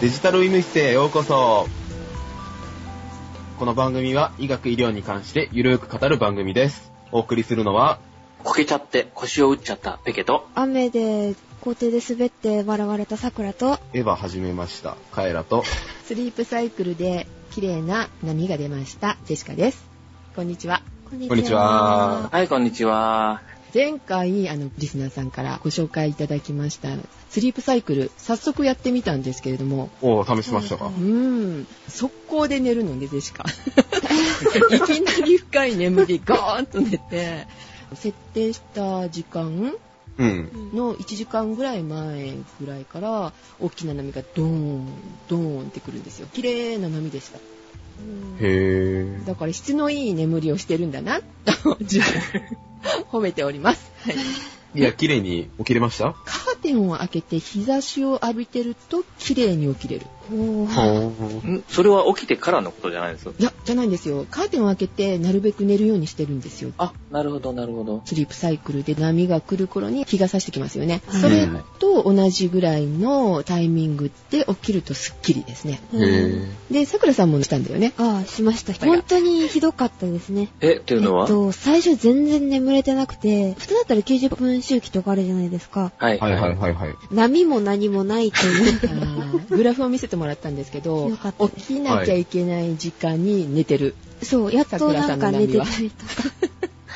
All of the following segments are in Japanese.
デジタル医務室へようこそ。この番組は医学医療に関してゆるーく語る番組です。お送りするのは、こけちゃって腰を打っちゃったペケと、雨で校庭で滑って笑われた桜と、エヴァ始めました、カエラと、スリープサイクルで綺麗な波が出ましたジェシカですこんにちはこんにちは。はい、こんにちは。前回あのリスナーさんからご紹介いただきましたスリープサイクル早速やってみたんですけれども。おー、試しましたか。う。ん。速攻で寝るのねジェシカいきなり深い眠りガーンと寝て設定した時間うん。の1時間ぐらい前ぐらいから大きな波がドーンドーンってくるんですよ。綺麗な波でしたへー。だから質のいい眠りをしてるんだなと自分褒めております、はい、いや、綺麗に起きれました？カーテンを開けて日差しを浴びてると綺麗に起きれるそれは起きてからのことじゃないです。いやじゃないんですよカーテンを開けてなるべく寝るようにしてるんですよあ、なるほど、なるほど。スリープサイクルで波が来る頃に日が差してきますよね、はいそれと同じぐらいのタイミングで起きるとスッキリですね。でさくらさんもしたんだよねああ、しました。本当にひどかったですね。え、っていうのは、えっと、最初全然眠れてなくて、普通だったら90分周期とかあるじゃないですか。はい、はいはいはいはい。波も何もないという。グラフを見せてもらったんですけど起きなきゃいけない時間に寝てる、そう、やっとなんか寝てたりとか。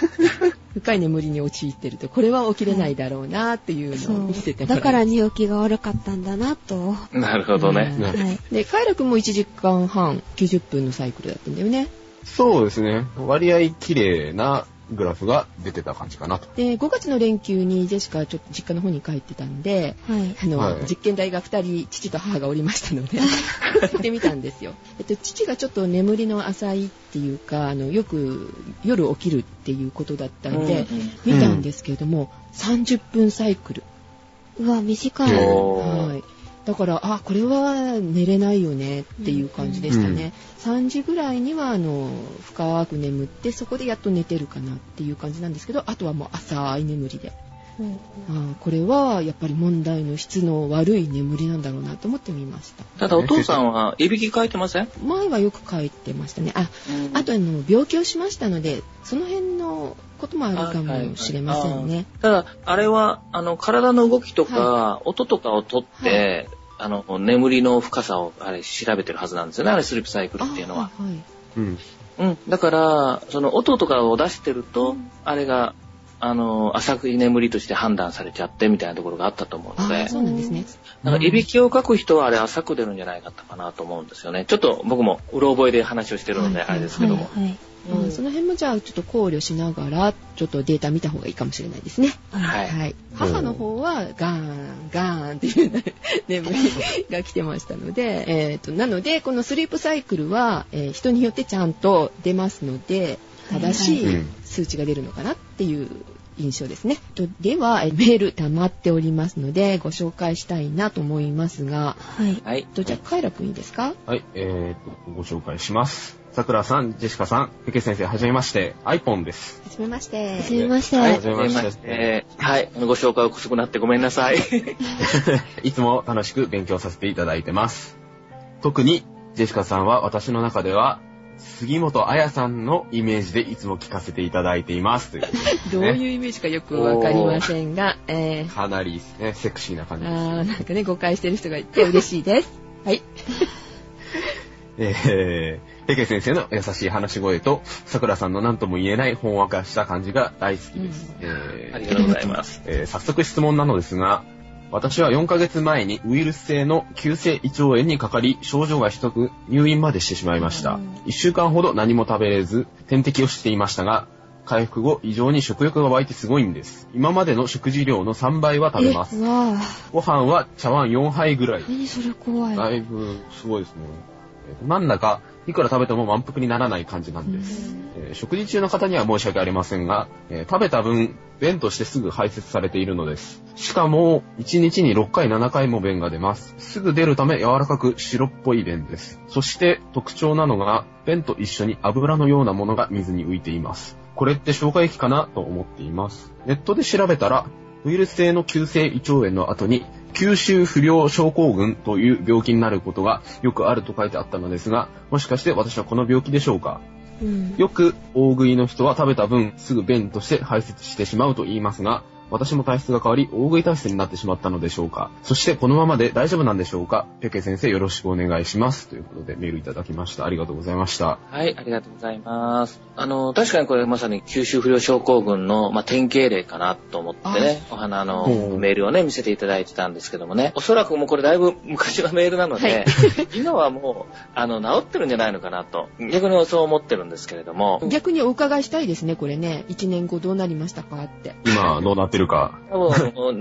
深い眠りに陥ってるとこれは起きれないだろうなっていうそのを見せてもらいう。だから寝起きが悪かったんだなと。なるほどね。うんはい。でカイラ君も1時間半90分のサイクルだったんだよねそうですね。割合綺麗なグラフが出てた感じかなと。で5月の連休にジェシカはちょっと実家の方に帰ってたんではい。あの、はい。実験台が2人父と母がおりましたので 行ってみたんですよ、えっと、父がちょっと眠りの浅いっていうかあのよく夜起きるっていうことだったんで、うんうん見たんですけれども、30分サイクル、うわ、短い。だからあこれは寝れないよねっていう感じでしたね、3時ぐらいにはあの深く眠ってそこでやっと寝てるかなっていう感じなんですけどあとはもう浅い眠りで。うんあーこれはやっぱり問題の質の悪い眠りなんだろうなと思ってみました。ただお父さんはいびきかいてません？前はよく帰ってましたね。あうん。あとあの病気をしましたのでその辺のこともあるかもしれませんね、ただ、あれは、あの、体の動きとか、音とかをとって、あの、眠りの深さを、あれ、調べてるはずなんですよね、あれ、スリープサイクルっていうのは。あはい。うん。うん。だから、その音とかを出してると、あれが、あの、浅くい眠りとして判断されちゃってみたいなところがあったと思うのでそうなんですねだからいびきをかく人はあれ浅く出るんじゃないかったかなと思うんですよね。ちょっと僕もうろ覚えで話をしてるので、はいあれですけども。はい。うんその辺もじゃあちょっと考慮しながらちょっとデータ見た方がいいかもしれないですね。はい。はい、母の方はガーンガーンっていう眠りが来てましたので、えー、となのでこのスリープサイクルは、えー人によってちゃんと出ますので正しいはいはい数値が出るのかなっていう印象ですね。とではえーメール溜まっておりますのでご紹介したいなと思いますが、はい。はい。とじゃあカイラくんいいですか？はい、えーと、ご紹介します。さくらさん、ジェシカさん、ペケ先生、はじめまして、アイポンです。はじめましてはじめまして。はい。はじめましてはじめましてはい。ご紹介遅くなってごめんなさい。いつも楽しく勉強させていただいてます。特に、ジェシカさんは私の中では、杉本彩さんのイメージでいつも聞かせていただいています。というねどういうイメージかよくわかりませんが、えーかなりですね、セクシーな感じです。あーなんかね誤解してる人がいて嬉しいです。はい。えー、ペケ先生の優しい話し声と、さくらさんの何とも言えないほんわかした感じが大好きです。えーありがとうございます。えー早速質問なのですが、私は4ヶ月前にウイルス性の急性胃腸炎にかかり、症状がひどく入院までしてしまいました。1週間ほど何も食べれず、点滴をしていましたが、回復後、異常に食欲が湧いてすごいんです。今までの食事量の3倍は食べます。ご飯は茶碗4杯ぐらい。何それ怖い。だいぶすごいですね。えーなんだか、いくら食べても満腹にならない感じなんです。えー食事中の方には申し訳ありませんが、えー食べた分、便としてすぐ排泄されているのです。しかも、1日に6回7回も便が出ます。すぐ出るため柔らかく白っぽい便です。そして特徴なのが、便と一緒に油のようなものが水に浮いています。これって消化液かなと思っています。ネットで調べたら、ウイルス性の急性胃腸炎の後に吸収不良症候群という病気になることがよくあると書いてあったのですが、もしかして私はこの病気でしょうか？うん。よく大食いの人は食べた分すぐ便として排泄してしまうと言いますが、私も体質が変わり大食い体質になってしまったのでしょうかそしてこのままで大丈夫なんでしょうかペケ先生よろしくお願いします。ということでメールいただきました。ありがとうございました。はい、ありがとうございます。あの、確かにこれまさに吸収不良症候群の、まあ、典型例かなと思ってね、お花のうんメールをね、見せていただいてたんですけどもね、おそらくもうこれだいぶ昔のメールなので、今はもう、あの、治ってるんじゃないのかなと、逆にそう思ってるんですけれども、逆にお伺いしたいですね、これね。1年後どうなりましたかって。今どうなってるか？多分、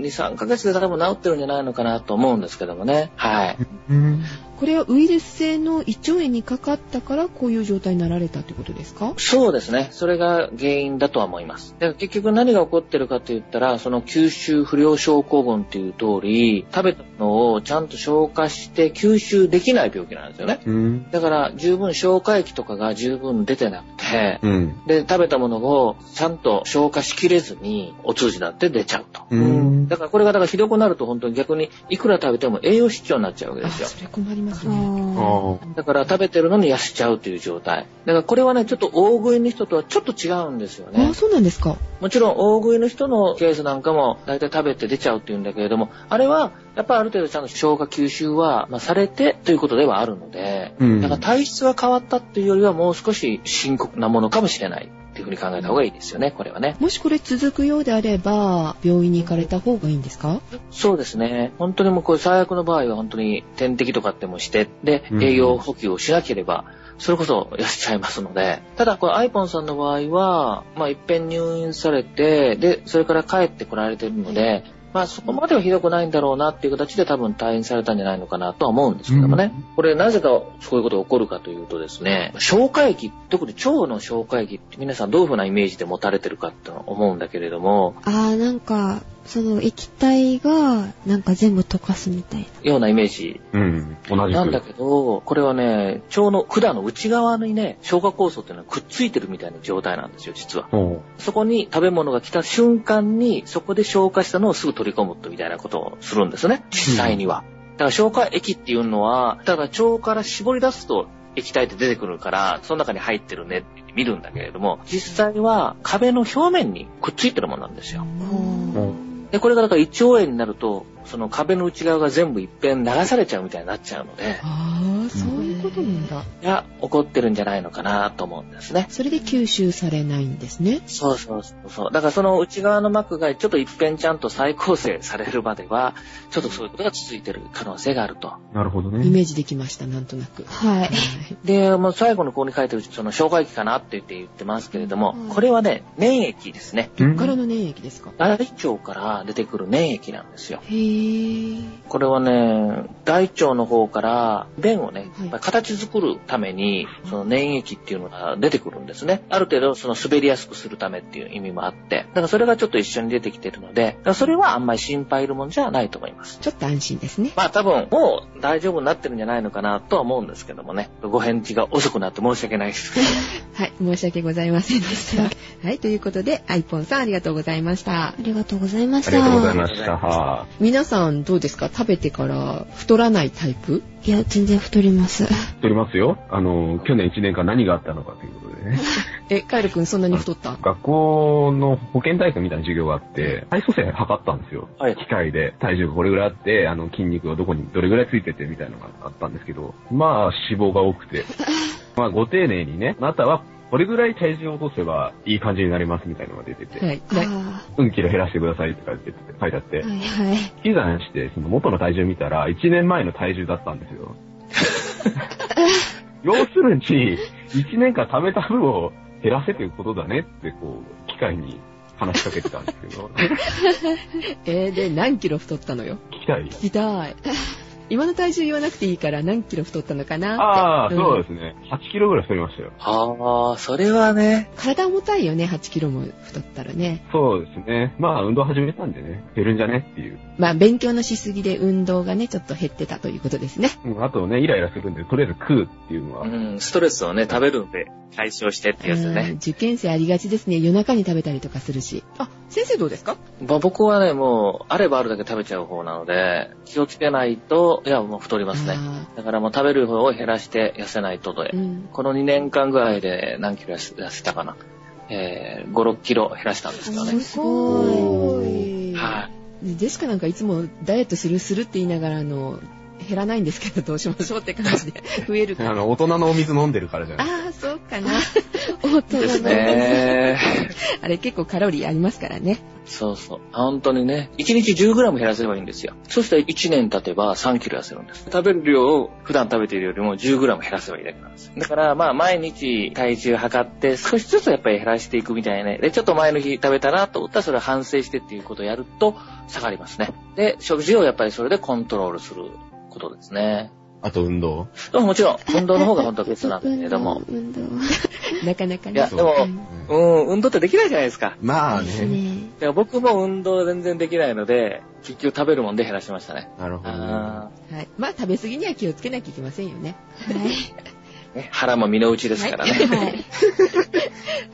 2、3ヶ月で多分治ってるんじゃないのかなと思うんですけどもね。はい。これはウイルス性の胃腸炎にかかったからこういう状態になられたってことですか？そうですね。それが原因だとは思います。だから結局何が起こってるかと言ったら、その吸収不良症候群っていう通り、食べたものをちゃんと消化して吸収できない病気なんですよね。うん。だから十分消化液とかが十分出てなくて、うん。で、食べたものをちゃんと消化しきれずに、お通じだって出ちゃうと。うん。だからこれがだからひどくなると本当に逆にいくら食べても栄養失調になっちゃうわけあ、ですよ。それ困りますあね。ーあだから食べてるのに痩せちゃうという状態。だからこれはね、ちょっと大食いの人とはちょっと違うんですよねあ、。そうなんですか。もちろん大食いの人のケースなんかも大体食べて出ちゃうっていうんだけれども、あれはやっぱりある程度ちゃんと消化吸収は、まあ、されてということではあるので、うんだから体質が変わったっていうよりはもう少し深刻なものかもしれないっていうふうに考えた方がいいですよね、これはね。もしこれ続くようであれば、病院に行かれた方がいいんですか？そうですね。本当にもうこれ最悪の場合は本当に点滴とかってもして、で、うん栄養補給をしなければ、それこそ 痩せちゃいますので、ただこれアイポンさんの場合は、まあ一遍入院されて、で、それから帰ってこられてるので、まあそこまではひどくないんだろうなっていう形で多分退院されたんじゃないのかなとは思うんですけどもね。これなぜかそういうことが起こるかというとですね、消化液、特に腸の消化液って皆さんどういうふうなイメージで持たれてるかって思うんだけれども、あー、なんか、その液体が、なんか全部溶かすみたいな。ようなイメージうん。同じく。なんだけど、これはね、腸の管の内側にね、消化酵素っていうのはくっついてるみたいな状態なんですよ、実は。ほそこに食べ物が来た瞬間に、そこで消化したのをすぐ取り込むとみたいなことをするんですね、実際には。だから消化液っていうのは、だから腸から絞り出すと液体って出てくるから、その中に入ってるねって見るんだけれども、実際は壁の表面にくっついてるものなんですよ。で、これがだから1兆円になると、その壁の内側が全部いっぺん流されちゃうみたいになっちゃうので、ああ、そういうことなんだ。が起こってるんじゃないのかなと思うんですね。それで吸収されないんですね。そうそうそうそう。だからその内側の膜がちょっと一遍ちゃんと再構成されるまでは、ちょっとそういうことが続いてる可能性があると。うなるほどね。イメージできました、なんとなく。はい。はいで、もう最後のここに書いてるその消化液かなって言って言ってますけれども、うんこれはね、粘液ですね。うんからの粘液ですか？大腸から出てくる粘液なんですよ。へー。これはね、大腸の方から便をね、はい形作るために、その粘液っていうのが出てくるんですね。ある程度その滑りやすくするためっていう意味もあって、だからそれがちょっと一緒に出てきてるので、それはあんまり心配いるもんじゃないと思います。ちょっと安心ですね。まあ多分もう大丈夫になってるんじゃないのかなとは思うんですけどもね。ご返事が遅くなって申し訳ないです。はい、申し訳ございませんでした。はい、ということで、アイポンさんありがとうございましたあ。りがとうございました。ありがとうございました。は皆さんどうですか？食べてから太らないタイプ？いや、全然太ります。い。撮りますよ。あの、去年1年間何があったのかということでね。え、カエルくんそんなに太った？学校の保健体育みたいな授業があって、体組成測ったんですよ。はい機械で体重がこれぐらいあって、あの筋肉がどこにどれぐらいついててみたいなのがあったんですけど、まあ脂肪が多くて、まあご丁寧にね、あなたはこれぐらい体重を落とせばいい感じになりますみたいなのが出てて、はい。運キロ減らしてくださいとかって書いてあって、はいはい。引き算してその元の体重見たら1年前の体重だったんですよ。要するに、1年間貯めた分を減らせということだねって、こう、機械に話しかけてたんですけど、えーで、何キロ太ったのよ？聞きたい聞きたい。今の体重言わなくていいから何キロ太ったのかなって。ああ、んそうですね。8キロぐらい太りましたよ。ああ、それはね、体重たいよね、8キロも太ったらね。そうですね。まあ、運動始めたんでね、減るんじゃねっていう。まあ、勉強のしすぎで運動がね、ちょっと減ってたということですね。うんあとね、イライラするんで、とりあえず食うっていうのは、うん、ストレスをね、食べるんで解消してってやつうんね。受験生ありがちですね。夜中に食べたりとかするし。あ、先生どうですか？まあ僕はね、もう、あればあるだけ食べちゃう方なので、気をつけないと、いや、もう太りますね。あだからもう食べる方を減らして痩せないとで、ーうん。この2年間ぐらいで何キロ痩せたかな。えー、5、6キロ減らしたんですけどね。すごい。はい。あの、大人のお水飲んでるからじゃないああ、そうかな。大人ですの。ね。あれ結構カロリーありますからね。そうそう。本当にね、1日 10g 減らせばいいんですよ。そしたら1年経てば3キロ痩せるんです。食べる量を普段食べているよりも 10g 減らせばいいだけなんです。だからまあ毎日体重測って少しずつやっぱり減らしていくみたいなね。で、ちょっと前の日食べたなと思ったらそれを反省してっていうことをやると下がりますね。で、食事をやっぱりそれでコントロールすることですね。あと運動？でももちろん運動の方が本当は別なんだけれども。運動。なかなかね。いや、でも、うん、運動ってできないじゃないですか。まあね。ですね。だから僕も運動全然できないので、結局食べるもんで減らしましたね。なるほどね。あはい。まあ食べ過ぎには気をつけなきゃいけませんよね。はい。腹も身の内ですからね。はい。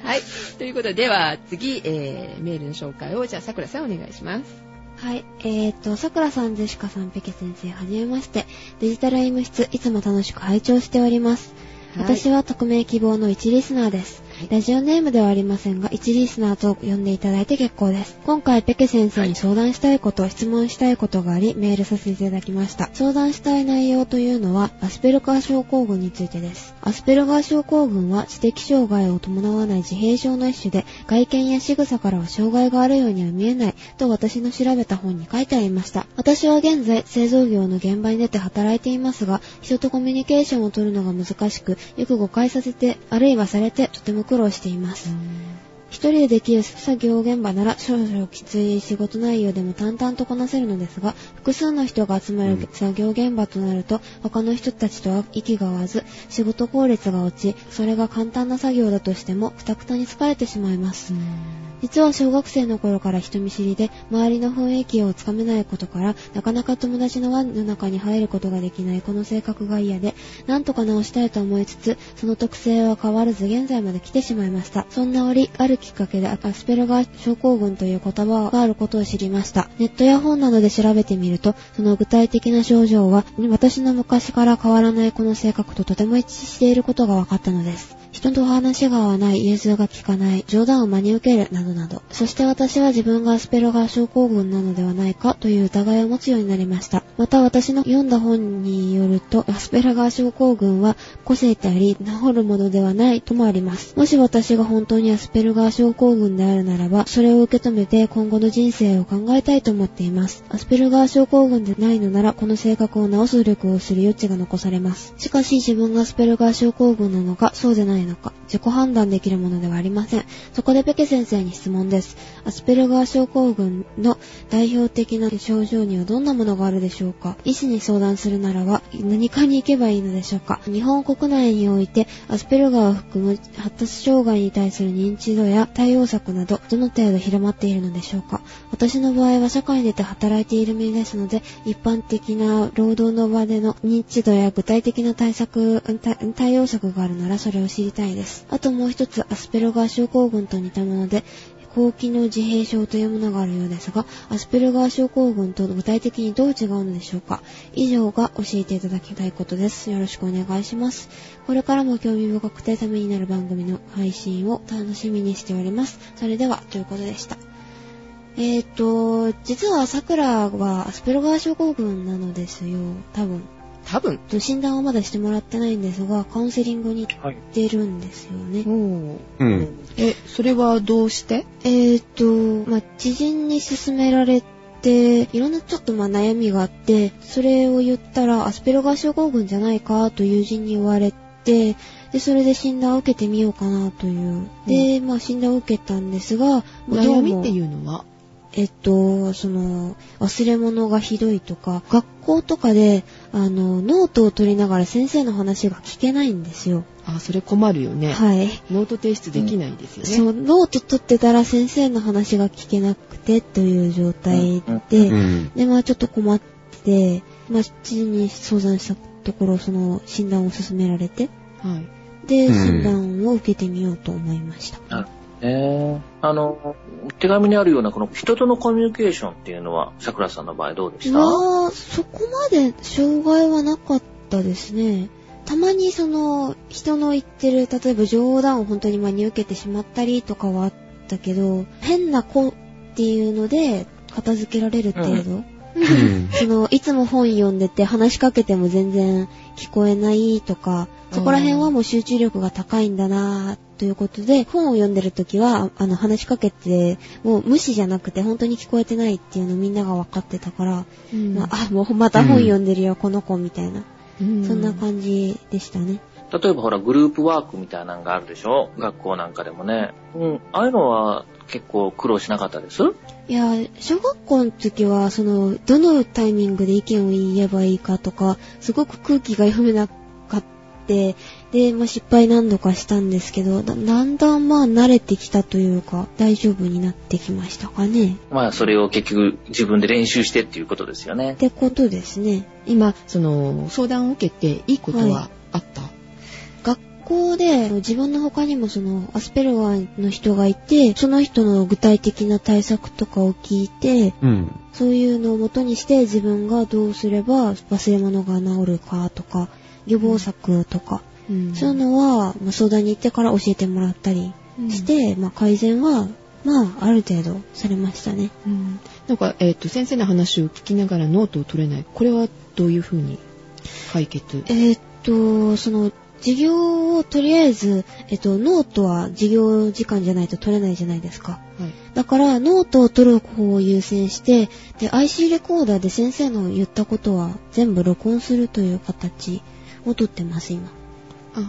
はい。ということで、では次、えー、メールの紹介を、じゃあ、さくらさんお願いします。はい。えーと、さくらさん、ジェシカさん、ペケ先生、はじめまして。デジタル医務室、いつも楽しく拝聴しております。私は匿名希望の一リスナーです。ラジオネームではありませんが、一リスナーと呼んでいただいて結構です。今回、ペケ先生に相談したいこと、質問したいことがあり、メールさせていただきました。相談したい内容というのは、アスペルガー症候群についてです。アスペルガー症候群は、知的障害を伴わない自閉症の一種で、外見や仕草からは障害があるようには見えない、と私の調べた本に書いてありました。私は現在、製造業の現場に出て働いていますが、人とコミュニケーションを取るのが難しく、よく誤解させて、あるいはされて、とても苦労しています。一人でできる作業現場なら少々きつい仕事内容でも淡々とこなせるのですが、複数の人が集まる作業現場となると、他の人たちとは息が合わず、仕事効率が落ち、それが簡単な作業だとしても、くたくたに疲れてしまいます。実は小学生の頃から人見知りで、周りの雰囲気をつかめないことから、なかなか友達の輪の中に入ることができないこの性格が嫌で、なんとか直したいと思いつつ、その特性は変わらず現在まで来てしまいました。そんな折、あるきっかけでアスペルガー症候群という言葉があることを知りました。ネットや本などで調べてみると、その具体的な症状は、私の昔から変わらないこの性格ととても一致していることが分かったのです。人と話が合わない、融通が効かない、冗談を真に受ける、などなど。そして私は自分がアスペロガー症候群なのではないかという疑いを持つようになりました。また私の読んだ本によると、アスペルガー症候群は個性であり、治るものではないともあります。もし私が本当にアスペルガー症候群であるならば、それを受け止めて今後の人生を考えたいと思っています。アスペルガー症候群でないのなら、この性格を治す努力をする余地が残されます。しかし自分がアスペルガー症候群なのか、そうでないのか、自己判断できるものではありません。そこでペケ先生に質問です。アスペルガー症候群の代表的な症状にはどんなものがあるでしょうか？医師に相談するならば何かに行けばいいのでしょうか？日本国内においてアスペルガーを含む発達障害に対する認知度や対応策などどの程度広まっているのでしょうか？私の場合は社会に出て働いている身ですので一般的な労働の場での認知度や具体的な対策、対対応策があるならそれを知りたいです。あともう一つアスペルガー症候群と似たもので高機能自閉症というものがあるようですが、アスペルガー症候群と具体的にどう違うのでしょうか？以上が教えていただきたいことです。よろしくお願いします。これからも興味深くてためになる番組の配信を楽しみにしております。それでは、ということでした。えーと、実は桜はアスペルガー症候群なのですよ。多分。多分。診断はまだしてもらってないんですが、カウンセリングに行はい。ってるんですよね。おーうん。え、それはどうして？えーと、まあ、知人に勧められて、いろんなちょっとまあ悩みがあって、それを言ったら、アスペルガー症候群じゃないかと友人に言われて、で、それで診断を受けてみようかなという。で、まあ診断を受けたんですが、悩みっていうのは？えっと、その、忘れ物がひどいとか、学校とかで、あの、ノートを取りながら先生の話が聞けないんですよ。あ、それ困るよね。はい。ノート提出できないですよね。そう、ノート取ってたら先生の話が聞けなくてという状態で、うん。で、まあちょっと困って、まあ知人に相談したところ、その診断を勧められて、はい。で、うん診断を受けてみようと思いました。なるね。あの、手紙にあるようなこの人とのコミュニケーションっていうのは、桜さんの場合どうでした？は、そこまで障害はなかったですね。たまにその、人の言ってる、例えば冗談を本当に真に受けてしまったりとかはあったけど、変な子っていうので、片付けられる程度。うん その、いつも本読んでて話しかけても全然聞こえないとか、そこら辺はもう集中力が高いんだなということで、本を読んでる時は、あの、話しかけて、もう無視じゃなくて本当に聞こえてないっていうのみんなが分かってたから、うんまあ、あ、もうまた本読んでるよ、この子みたいな、うんそんな感じでしたね。例えばほら、グループワークみたいなのがあるでしょ？学校なんかでもね。うん。ああいうのは結構苦労しなかったです？いや、小学校の時は、その、どのタイミングで意見を言えばいいかとか、すごく空気が読めなかって、で、まあ、失敗何度かしたんですけど、だだんだんまあ慣れてきたというか、大丈夫になってきましたかね。まあ、それを結局自分で練習してっていうことですよねっ。てことですね。今、その、相談を受けていいことはあった、学校で自分の他にもそのアスペルガーの人がいて、その人の具体的な対策とかを聞いて、うん。そういうのを元にして自分がどうすれば忘れ物が治るかとか、予防策とか、うんそういうのは、まあ、相談に行ってから教えてもらったりして、まあ、改善は、まあ、ある程度されましたね。うんなんか、えっ、と、先生の話を聞きながらノートを取れない。これはどういうふうに解決？えーっと、その、授業をとりあえず、えっと、ノートは授業時間じゃないと取れないじゃないですか。はい。だから、ノートを取る方を優先して、で、IC レコーダーで先生の言ったことは全部録音するという形を取ってます、今。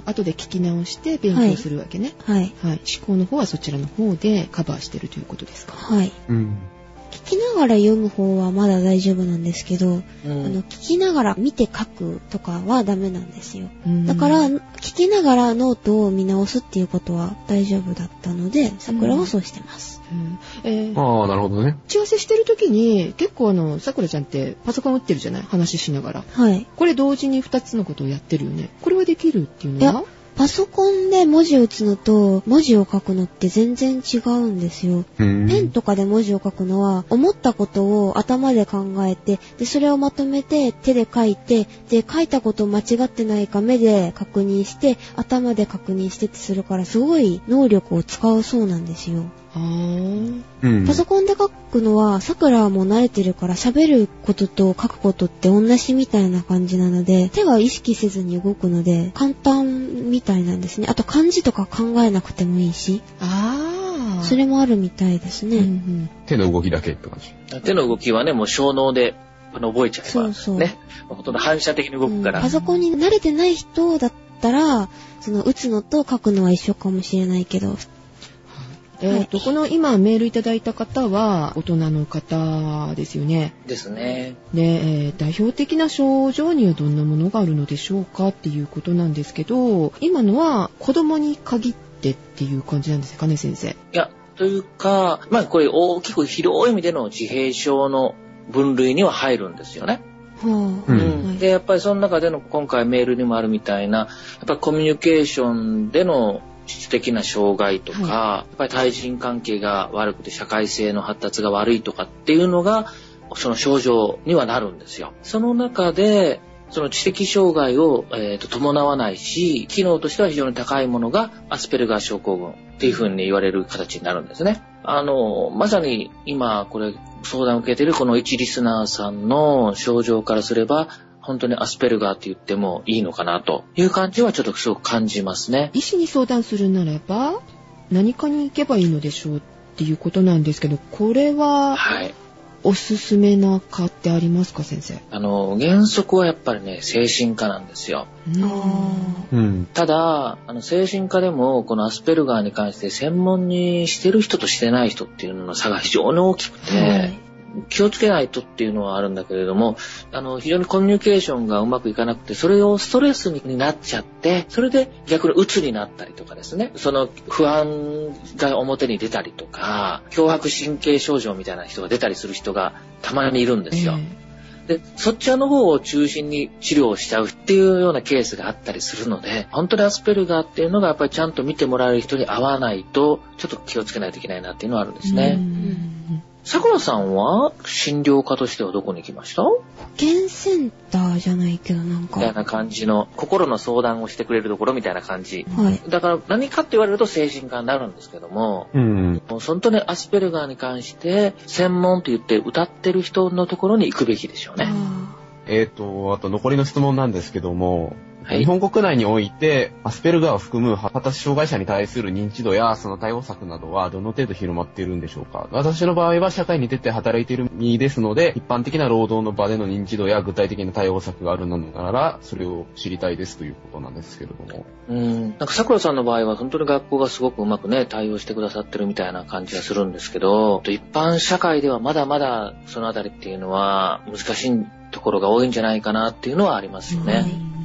あ、後で聞き直して勉強するわけね。はい。はい。思考の方はそちらの方でカバーしてるということですか？はい。うん。聞きながら読む方はまだ大丈夫なんですけど、うあの、ん。聞きながら見て書くとかはダメなんですよ。うんだから、聞きながらノートを見直すっていうことは大丈夫だったので、桜はそうしてます。うんえーああ、なるほどね。打ち合わせしてる時に結構あの、さくらちゃんってパソコン打ってるじゃない？話しながら。はい。これ同時に2つのことをやってるよね。これはできるっていうのは？パソコンで文字を打つのと文字を書くのって全然違うんですよ。うん。ペンとかで文字を書くのは、思ったことを頭で考えて、で、それをまとめて手で書いて、で、書いたこと間違ってないか目で確認して、頭で確認してってするから、すごい能力を使うそうなんですよ。あーうん。パソコンで書くのは、桜はもう慣れてるから、喋ることと書くことって同じみたいな感じなので、手が意識せずに動くので、簡単みたいなんですね。あと漢字とか考えなくてもいいし、あー。それもあるみたいですね。うんうん手の動きだけって感じ。手の動きはね、もう小脳であの覚えちゃえば、そうそうね、ほとんど反射的に動くから。うんパソコンに慣れてない人だったら、その打つのと書くのは一緒かもしれないけど、えっ、と、この今メールいただいた方は大人の方ですよね。ですね。で、えー代表的な症状にはどんなものがあるのでしょうかっていうことなんですけど、今のは子供に限ってっていう感じなんですかね、先生。いや、というか、まあこれ大きく広い意味での自閉症の分類には入るんですよね。はあ、うんはいで、やっぱりその中での今回メールにもあるみたいな、やっぱりコミュニケーションでの質的な障害とか、やっぱり対人関係が悪くて社会性の発達が悪いとかっていうのが、その症状にはなるんですよ。その中で、その知的障害を、えーと伴わないし、機能としては非常に高いものがアスペルガー症候群っていうふうに言われる形になるんですね。あの、まさに今これ相談を受けているこの一リスナーさんの症状からすれば、本当にアスペルガーって言ってもいいのかなという感じはちょっとすごく感じますね。医師に相談するならば、何かに行けばいいのでしょうっていうことなんですけど、これははい。おすすめな科ってありますか、先生？あの、原則はやっぱりね、精神科なんですよ。ただ、あの、精神科でも、このアスペルガーに関して専門にしてる人としてない人っていうのの差が非常に大きくて、ーはい。気をつけないとっていうのはあるんだけれども、あの、非常にコミュニケーションがうまくいかなくて、それをストレスになっちゃって、それで逆に鬱になったりとかですね、その不安が表に出たりとか、脅迫神経症状みたいな人が出たりする人がたまにいるんですよ。えで、そっちの方を中心に治療しちゃうっていうようなケースがあったりするので、本当にアスペルガーっていうのがやっぱりちゃんと見てもらえる人に合わないと、ちょっと気をつけないといけないなっていうのはあるんですね。さくらさんは診療科としてはどこに行きました？保健センターじゃないけどなんか。みたいな感じの、心の相談をしてくれるところみたいな感じ。はい。だから何かって言われると精神科になるんですけども、うん。もう本当にアスペルガーに関して専門と言って歌ってる人のところに行くべきでしょうね。あえっ、と、あと残りの質問なんですけども、はい日本国内において、アスペルガーを含む発達障害者に対する認知度やその対応策などはどの程度広まっているんでしょうか私の場合は社会に出て働いている身ですので、一般的な労働の場での認知度や具体的な対応策があるのなら、それを知りたいですということなんですけれども。うん。なんか桜さんの場合は本当に学校がすごくうまくね、対応してくださってるみたいな感じがするんですけど、一般社会ではまだまだそのあたりっていうのは難しいところが多いんじゃないかなっていうのはありますよね。はい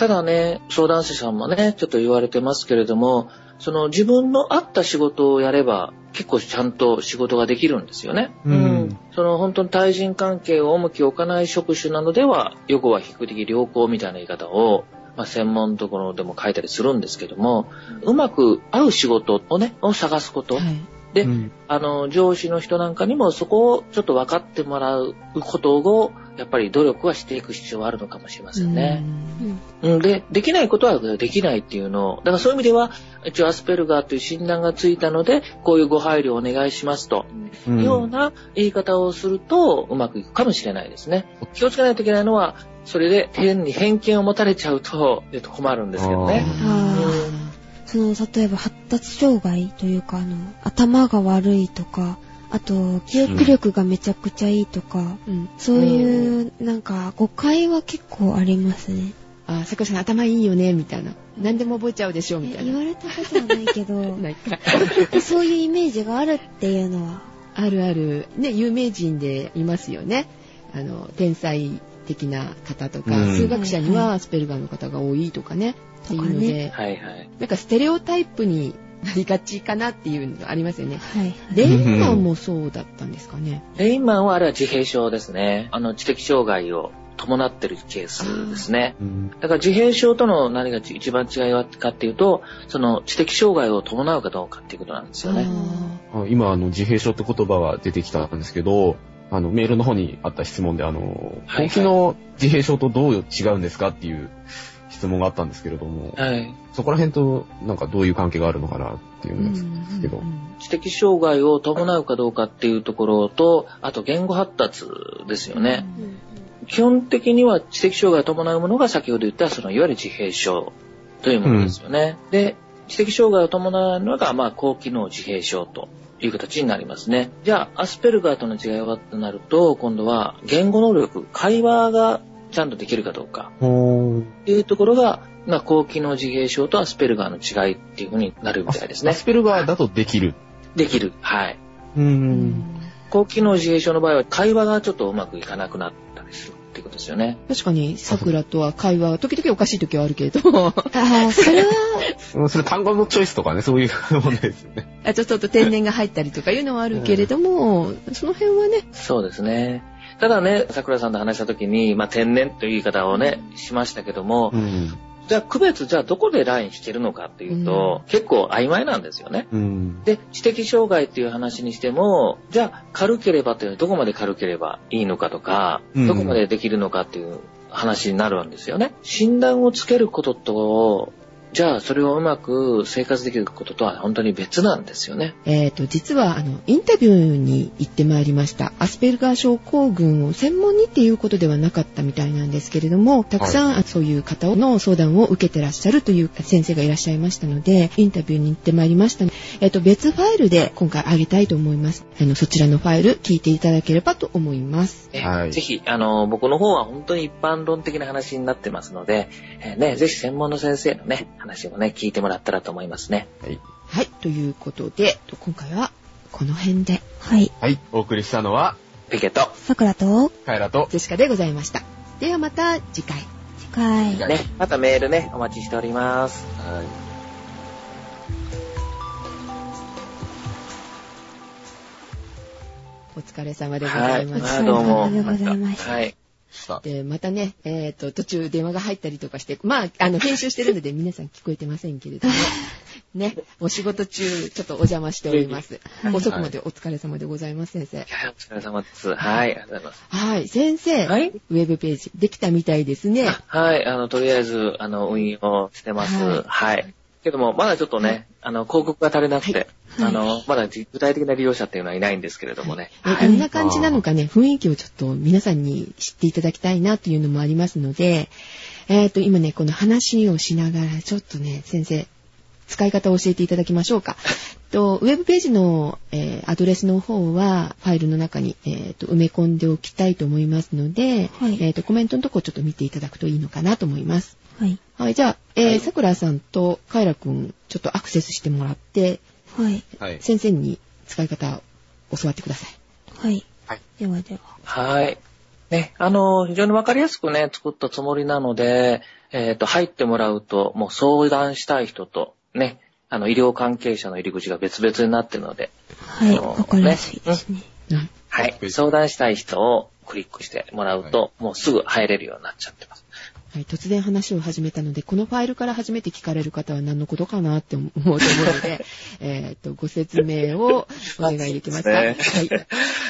ただね、相談者さんもね、ちょっと言われてますけれども、その自分の合った仕事をやれば結構ちゃんと仕事ができるんですよね。うんその本当に対人関係を重きを置かない職種なのでは、予後は比較的良好みたいな言い方を、まあ、専門のところでも書いたりするんですけども、うまく合う仕事をね、を探すこと。はい。で、うんあの、上司の人なんかにもそこをちょっと分かってもらうことを、やっぱり努力はしていく必要はあるのかもしれませんね。うん。うん、で、できないことはできないっていうのを、だからそういう意味では、一応アスペルガーという診断がついたので、こういうご配慮をお願いしますと、ういうようんな言い方をすると、うまくいくかもしれないですね。気をつけないといけないのは、それで変に偏見を持たれちゃうと、えっと困るんですけどね。その、例えば発達障害というか、あの、頭が悪いとか、あと、記憶力がめちゃくちゃいいとか、うん。そういう、なんか、誤解は結構ありますね。あ、さくらさん頭いいよね、みたいな。何でも覚えちゃうでしょ、みたいな。言われたことはないけど、ないか。そういうイメージがあるっていうのは、あるある。ね、有名人でいますよね。あの、天才的な方とか、うん数学者にはアスペルガーの方が多いとかね。っていうので、はいはい。なんかステレオタイプになりがちかなっていうのがありますよね。はい。レインマンもそうだったんですかね。レインマンはあれは自閉症ですね。あの、知的障害を伴ってるケースですね。うんだから自閉症との何が一番違いはかっていうと、その知的障害を伴うかどうかっていうことなんですよね。あ今、あの、自閉症って言葉は出てきたんですけど、あの、メールの方にあった質問で、あの、はい後期の自閉症とどう違うんですかっていう質問があったんですけれども、はい。そこら辺と、なんかどういう関係があるのかなっていうのですけど。知的障害を伴うかどうかっていうところと、あと言語発達ですよね。基本的には知的障害を伴うものが先ほど言ったそのいわゆる自閉症というものですよね。で、知的障害を伴うのがまあ高機能自閉症という形になりますね。じゃあアスペルガーとの違いはとなると今度は言語能力、会話がちゃんとできるかどうかっていうところが、まあ、高機能自閉症とアスペルガーの違いっていうふうになるみたいですねア。スペルガーだとできる。できる。はい。うん。高機能自閉症の場合は会話がちょっとうまくいかなくなったりするっていうことですよね。確かに、桜とは会話、時々おかしい時はあるけれど、ああ、それは、うんそれ単語のチョイスとかね、そういう問題ですよね。あちょっと天然が入ったりとかいうのはあるけれども、その辺はね、そうですね。ただね、桜さんと話した時に、まあ、天然という言い方をね、しましたけども、うん。じゃあ区別、じゃあどこでラインしてるのかっていうと、結構曖昧なんですよね。うん。で、知的障害っていう話にしても、じゃあ軽ければというのはどこまで軽ければいいのかとか、うんどこまでできるのかっていう話になるんですよね。診断をつけることと、じゃあそれをうまく生活できることとは本当に別なんですよね。えっ、と、実は、あの、インタビューに行ってまいりました。アスペルガー症候群を専門にっていうことではなかったみたいなんですけれども、たくさん、あそういう方の相談を受けてらっしゃるという先生がいらっしゃいましたので、インタビューに行ってまいりました。えっ、と、別ファイルで今回あげたいと思います。あの、そちらのファイル聞いていただければと思います。ねはいぜひ、あの、僕の方は本当に一般論的な話になってますので、えーね、ぜひ専門の先生のね、話をね、聞いてもらったらと思いますね。はい。はい、ということで、今回はこの辺で、はい。はい。お送りしたのは、ピケと、さくらと、カエラと、ジェシカでございました。ではまた次回。次回。はいね、またメールね、お待ちしております。はい。お疲れ様でございまはいす。あどうもお疲れ様でございました。はい。で、またね、えっ、と、途中電話が入ったりとかして、まあ、あの、編集してるので皆さん聞こえてませんけれども、ね、お仕事中、ちょっとお邪魔しております。はい遅くまでお疲れ様でございます、先生。いやお疲れ様です。はい、ありがとうございます。はい、先生、はいウェブページ、できたみたいですね。はい、あの、とりあえず、あの、運用してます。はいはい。けども、まだちょっとね、あの、広告が足りなくて、は いあの、まだ具体的な利用者っていうのはいないんですけれどもね。えはい。どんな感じなのかね、雰囲気をちょっと皆さんに知っていただきたいなというのもありますので、えっ、と、今ね、この話をしながら、ちょっとね、先生、使い方を教えていただきましょうか。とウェブページの、えーアドレスの方は、ファイルの中に、えーと埋め込んでおきたいと思いますので、はいえーとコメントのとこをちょっと見ていただくといいのかなと思います。はい。はい、じゃあ、えー、はいさくらさんとカイラくん、ちょっとアクセスしてもらって、はい。はい。先生に使い方を教わってください。はい。はい。ではでは。はい。ね、あの、非常にわかりやすくね、作ったつもりなので、えっ、と、入ってもらうと、もう相談したい人と、ね、あの、医療関係者の入り口が別々になってるので、はい。わかりやすいですね。うんはい。相談したい人をクリックしてもらうと、もうすぐ入れるようになっちゃってます。はい、突然話を始めたので、このファイルから初めて聞かれる方は何のことかなって思うと思うので、えっと、ご説明をお願いできますか？はい。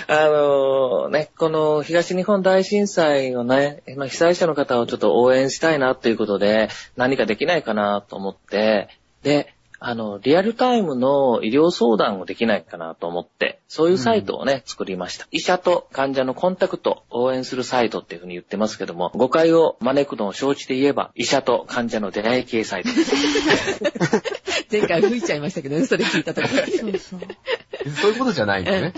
あのね、この東日本大震災をね、まあ被災者の方をちょっと応援したいなということで、何かできないかなと思って、で、あの、リアルタイムの医療相談をできないかなと思って、そういうサイトをね、作りました。医者と患者のコンタクト、応援するサイトっていうふうに言ってますけども、誤解を招くのを承知で言えば、医者と患者の出会い系サイトです。前回吹いちゃいましたけどね、それ聞いたところで。そうそう。そういうことじゃないんだね。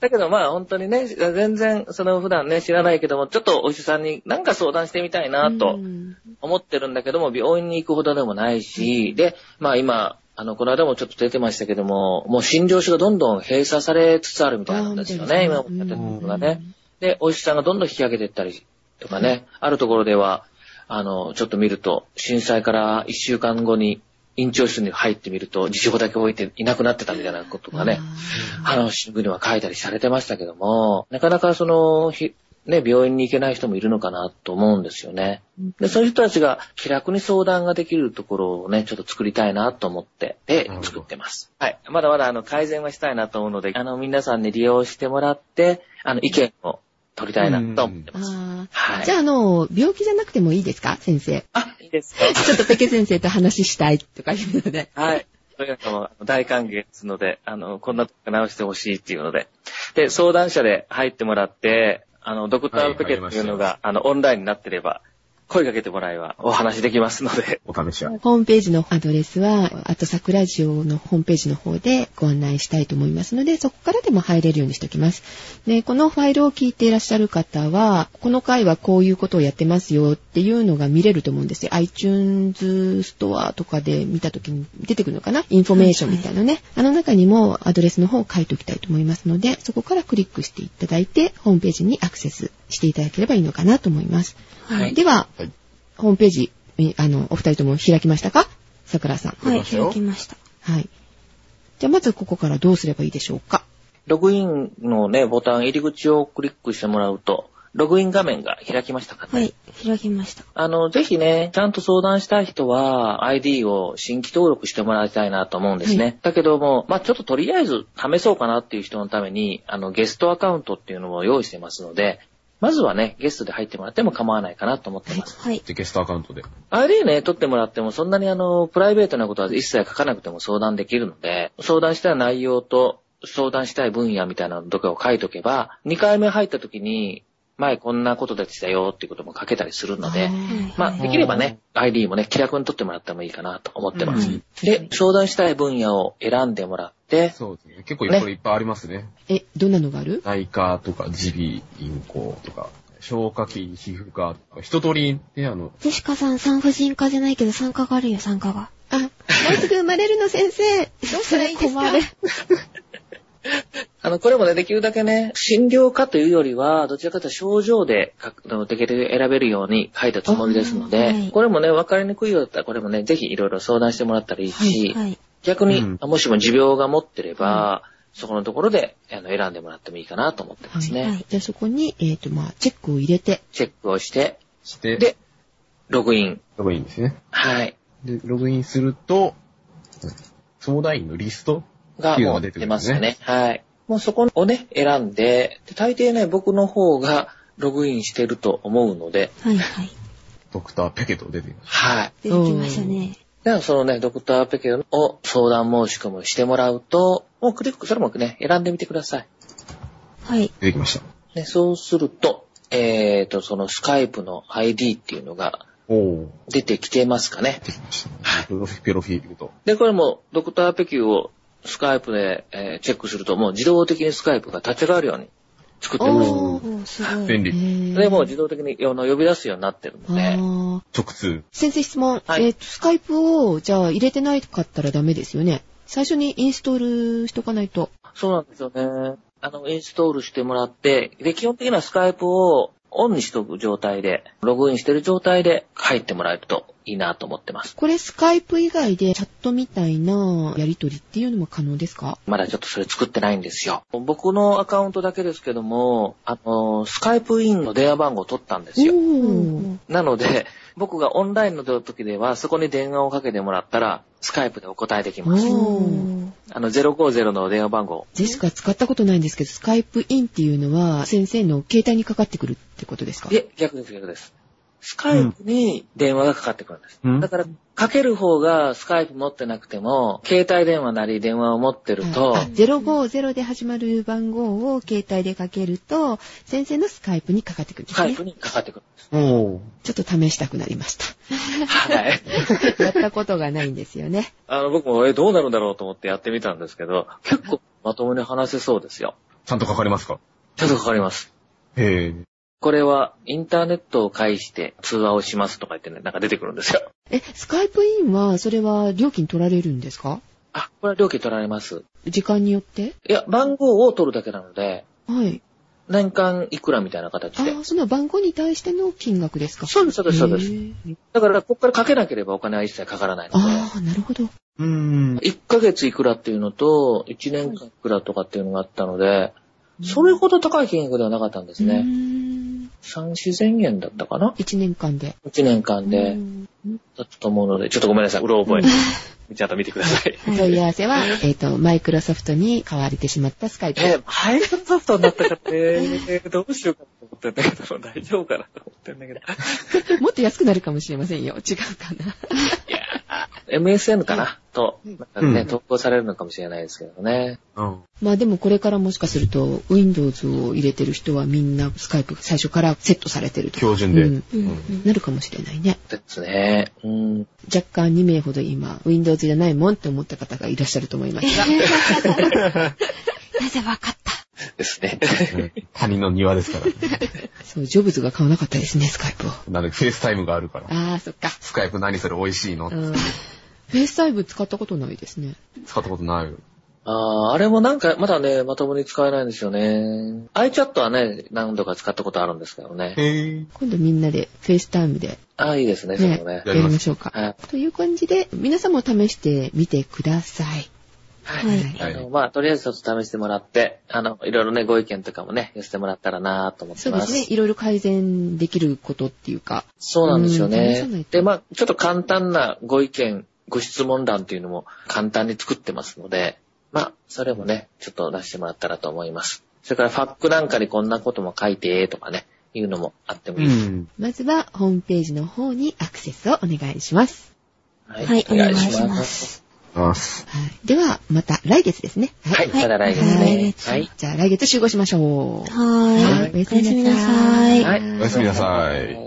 だけどまあ本当にね、全然その普段ね知らないけども、ちょっとお医者さんに何か相談してみたいなとうん思ってるんだけども、病院に行くほどでもないし、で、まあ今、あの、この間もちょっと出てましたけども、もう診療所がどんどん閉鎖されつつあるみたいなんですよね、今あーやってるうんのがね。で、お医者さんがどんどん引き上げていったりとかね、あるところでは、あの、ちょっと見ると、震災から1週間後に院長室に入ってみると、自称だけ置いていなくなってたみたいなことがね、あの、新聞には書いたりされてましたけども、なかなかその、ひね、病院に行けない人もいるのかなと思うんですよね。で、そういう人たちが気楽に相談ができるところをね、ちょっと作りたいなと思って、で作ってます。はい。まだまだあの、改善はしたいなと思うので、あの、皆さんに利用してもらって、あの、意見を取りたいなと思ってます。あはい。ーじゃあ、あの、病気じゃなくてもいいですか？先生。あ、いいですか ちょっとペケ先生と話したいとかいうので。はい。というのも大歓迎ですので、あの、こんなとこ直してほしいっていうので。で、相談者で入ってもらって、あの、ドクターペケっていうのが、あの、オンラインになってれば、声かけてもらえばお話できますので。お試しは？ホームページのアドレスは、あと桜ジオのホームページの方でご案内したいと思いますので、そこからでも入れるようにしておきます。で、このファイルを聞いていらっしゃる方は、この回はこういうことをやってますよっていうのが見れると思うんですよ。iTunes ストアとかで見た時に出てくるのかな？インフォメーションみたいなね。あの中にもアドレスの方を書いておきたいと思いますので、そこからクリックしていただいて、ホームページにアクセスしていただければいいのかなと思います。はいでは、はいホームページ、えあの、お二人とも開きましたか？桜さん。はい、開きました。はい。じゃあまずここからどうすればいいでしょうか？ログインのね、ボタン入り口をクリックしてもらうと、ログイン画面が開きましたかね？はい、開きました。あの、ぜひね、ちゃんと相談したい人は、ID を新規登録してもらいたいなと思うんですね。はだけども、まあちょっととりあえず試そうかなっていう人のために、あの、ゲストアカウントっていうのも用意してますので、まずはね、ゲストで入ってもらっても構わないかなと思ってます。はい。で、ゲストアカウントで。ID ね、取ってもらっても、そんなにあの、プライベートなことは一切書かなくても相談できるので、相談したい内容と、相談したい分野みたいなのとかを書いとけば、2回目入った時に、前こんなことでしたよっていうことも書けたりするので、まあ、できればね、ID もね、気楽に取ってもらってもいいかなと思ってます。うんで、相談したい分野を選んでもらって、そうですね。結構これいっぱいありますね。え、どんなのがある？内科とか耳鼻咽喉とか、消化器、皮膚科とか、一通りね、あの、ジェシカさん産婦人科じゃないけど産科があるよ、産科が。あ、もうすぐ生まれるの先生。どうしたらいいですか？あの、これもね、できるだけね、診療科というよりは、どちらかというと症状でできる選べるように書いたつもりですので、あはいこれもね、分かりにくいようだったら、これもね、ぜひいろいろ相談してもらったらいいし、はい。逆に、うんもしも持病が持ってれば、そこのところであの選んでもらってもいいかなと思ってますね。はいはいじゃあそこに、えっ、と、まあ、チェックを入れて、チェックをして、して、で、ログイン。ログインですね。はい。で、ログインすると、相談員のリストが出ますすね。はい。もうそこをね、選んで、で大抵ね、僕の方がログインしてると思うので、はいはい。ドクターペケと出てきます。はい。出てきましたね。では、そのね、ドクターペケを相談申し込みしてもらうと、もうクリック、それもね、選んでみてください。はい。出てきました。ね、そうすると、えっ、と、そのスカイプの ID っていうのがおー。出てきてますかね。出てきました。プロフィプロフィールと。で、これもドクターペキューをスカイプで、えーチェックすると、もう自動的にスカイプが立ち上がるように作ってます。すごい。便利。で、もう自動的にあの呼び出すようになってるので、直通。先生質問。はいえっ、と、スカイプを、じゃあ入れてないかったらダメですよね。最初にインストールしとかないと。そうなんですよね。あの、インストールしてもらって、で、基本的にはスカイプをオンにしとく状態で、ログインしてる状態で入ってもらえるといいなと思ってます。これスカイプ以外でチャットみたいなやりとりっていうのも可能ですか？まだちょっとそれ作ってないんですよ。僕のアカウントだけですけども、あの、スカイプインの電話番号を取ったんですよ。なので、僕がオンラインの時では、そこに電話をかけてもらったら、スカイプでお答えできます。あの、050の電話番号。ジェシカ使ったことないんですけど、スカイプインっていうのは先生の携帯にかかってくるってことですか？いえ、逆です、逆です。スカイプに電話がかかってくるんです。うんだから、かける方がスカイプ持ってなくても、携帯電話なり電話を持ってると、あ050で始まる番号を携帯でかけると、先生のスカイプにかかってくるんですねスカイプ。にかかってくるんです。ちょっと試したくなりました。はい。やったことがないんですよね。あの、僕も、え、どうなるんだろうと思ってやってみたんですけど、結構まともに話せそうですよ。ちゃんとかかりますか？ちょっとかかります。へえ。これは、インターネットを介して通話をしますとか言ってね、なんか出てくるんですよ。え、スカイプインは、それは料金取られるんですか？あ、これは料金取られます。時間によって？いや、番号を取るだけなので、はい。年間いくらみたいな形で。ああ、その番号に対しての金額ですか？そうですそうですそうですだから、ここからかけなければお金は一切かからないので、ああ、なるほど。うーん。1ヶ月いくらっていうのと、1年間いくらとかっていうのがあったので、それほど高い金額ではなかったんですね。ん3、4千円だったかな？一年間で。?1 年間でう、んだったと思うので、ちょっとごめんなさい、うろ覚え。ちゃんと見てください。問い合わせは、えっ、と、マイクロソフトに買われてしまったスカイプ。え、マイクロソフトになったからね、どうしようかと思ってんだけど、大丈夫かなと思ってんだけど。もっと安くなるかもしれませんよ。違うかな。MSN かな？と、ね、うん投稿されるのかもしれないですけどね。うん。まあでもこれからもしかすると、Windows を入れてる人はみんなスカイプ最初からセットされてるとか。標準で。うんうんうんなるかもしれないね。ですね。うん。若干2名ほど今、Windows じゃないもんって思った方がいらっしゃると思いますが。なぜわかった？ですね。うん他人の庭ですから。そう、ジョブズが買わなかったですね、スカイプを。なんで、フェイスタイムがあるから。ああ、そっか。スカイプ何それ美味しいの、うん。フェイスタイム使ったことないですね。使ったことないよ。ああ、あれもなんか、まだね、まともに使えないんですよね。iChat はね、何度か使ったことあるんですけどね。へえ。今度みんなでフェイスタイムでああ、いいですね、それもね。やりましょうか。はい。という感じで、皆さんも試してみてください。はい。はいあの、まあ、とりあえずちょっと試してもらって、あの、いろいろね、ご意見とかもね、寄せてもらったらなと思ってま。そうですすね。いろいろ改善できることっていうか。そうなんですよねで、まあ、ちょっと簡単なご意見、ご質問欄っていうのも簡単に作ってますので、まあ、それもね、ちょっと出してもらったらと思います。それからファックなんかにこんなことも書いて、とかね、いうのもあってもいいです。ん。まずは、ホームページの方にアクセスをお願いします。ははいお願いします。あす。はい。では、また来月ですね。はい、はいまた来月来ね。月はい。じゃあ来月集合しましょう。はーい。はいおやすみなさい。はいおやすみなさい。